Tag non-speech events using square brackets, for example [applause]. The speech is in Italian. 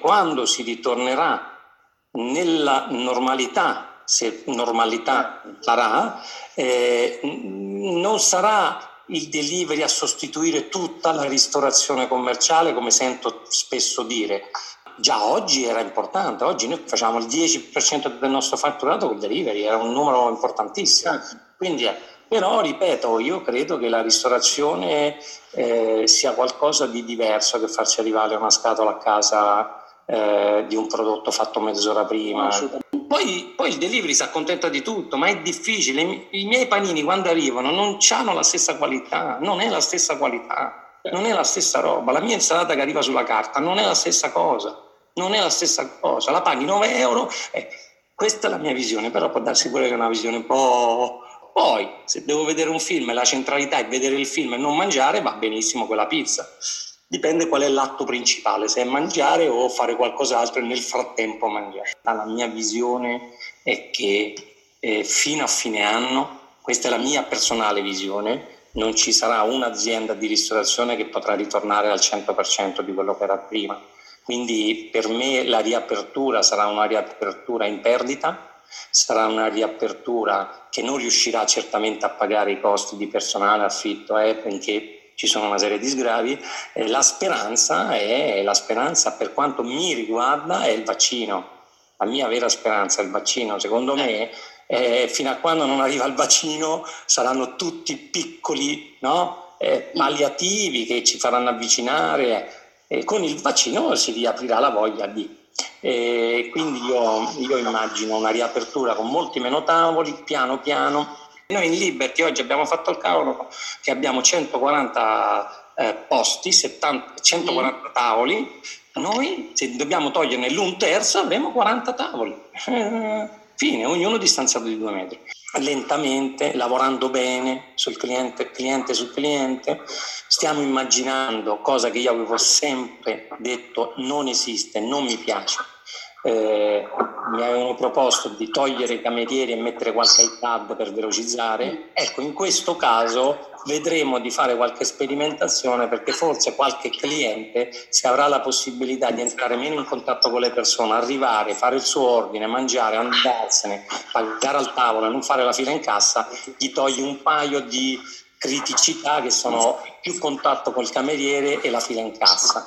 quando si ritornerà nella normalità, se normalità sarà, eh, non sarà il delivery a sostituire tutta la ristorazione commerciale, come sento spesso dire. Già oggi era importante, oggi noi facciamo il 10% del nostro fatturato con il delivery, era un numero importantissimo. Quindi, eh, però, ripeto, io credo che la ristorazione eh, sia qualcosa di diverso che farci arrivare una scatola a casa eh, di un prodotto fatto mezz'ora prima. Poi, poi, il delivery si accontenta di tutto, ma è difficile. I, miei panini quando arrivano non hanno la stessa qualità, non è la stessa qualità, non è la stessa roba. La mia insalata che arriva sulla carta non è la stessa cosa, non è la stessa cosa. La paghi 9 euro. Eh, questa è la mia visione, però può darsi pure che è una visione un po'... Poi, se devo vedere un film e la centralità è vedere il film e non mangiare, va benissimo quella pizza Dipende qual è l'atto principale, se è mangiare o fare qualcos'altro e nel frattempo mangiare. La mia visione è che eh, fino a fine anno, questa è la mia personale visione, non ci sarà un'azienda di ristorazione che potrà ritornare al 100% di quello che era prima. Quindi per me la riapertura sarà una riapertura in perdita, sarà una riapertura che non riuscirà certamente a pagare i costi di personale, affitto, eh, perché ci sono una serie di sgravi, eh, la speranza è la speranza per quanto mi riguarda è il vaccino. La mia vera speranza è il vaccino, secondo me eh, fino a quando non arriva il vaccino saranno tutti piccoli no? eh, palliativi che ci faranno avvicinare e con il vaccino si riaprirà la voglia di. Quindi io, io immagino una riapertura con molti meno tavoli, piano piano, noi in Liberty oggi abbiamo fatto il calcolo che abbiamo 140 eh, posti, 70, 140 mm. tavoli, noi se dobbiamo toglierne l'un terzo avremo 40 tavoli. [laughs] fine, ognuno distanziato di due metri. Lentamente, lavorando bene sul cliente, cliente sul cliente, stiamo immaginando cosa che io avevo sempre detto non esiste, non mi piace eh, mi avevano proposto di togliere i camerieri e mettere qualche iPad per velocizzare. Ecco, in questo caso vedremo di fare qualche sperimentazione perché forse qualche cliente, se avrà la possibilità di entrare meno in contatto con le persone, arrivare, fare il suo ordine, mangiare, andarsene, pagare al tavolo e non fare la fila in cassa, gli toglie un paio di criticità che sono più contatto col cameriere e la fila in cassa.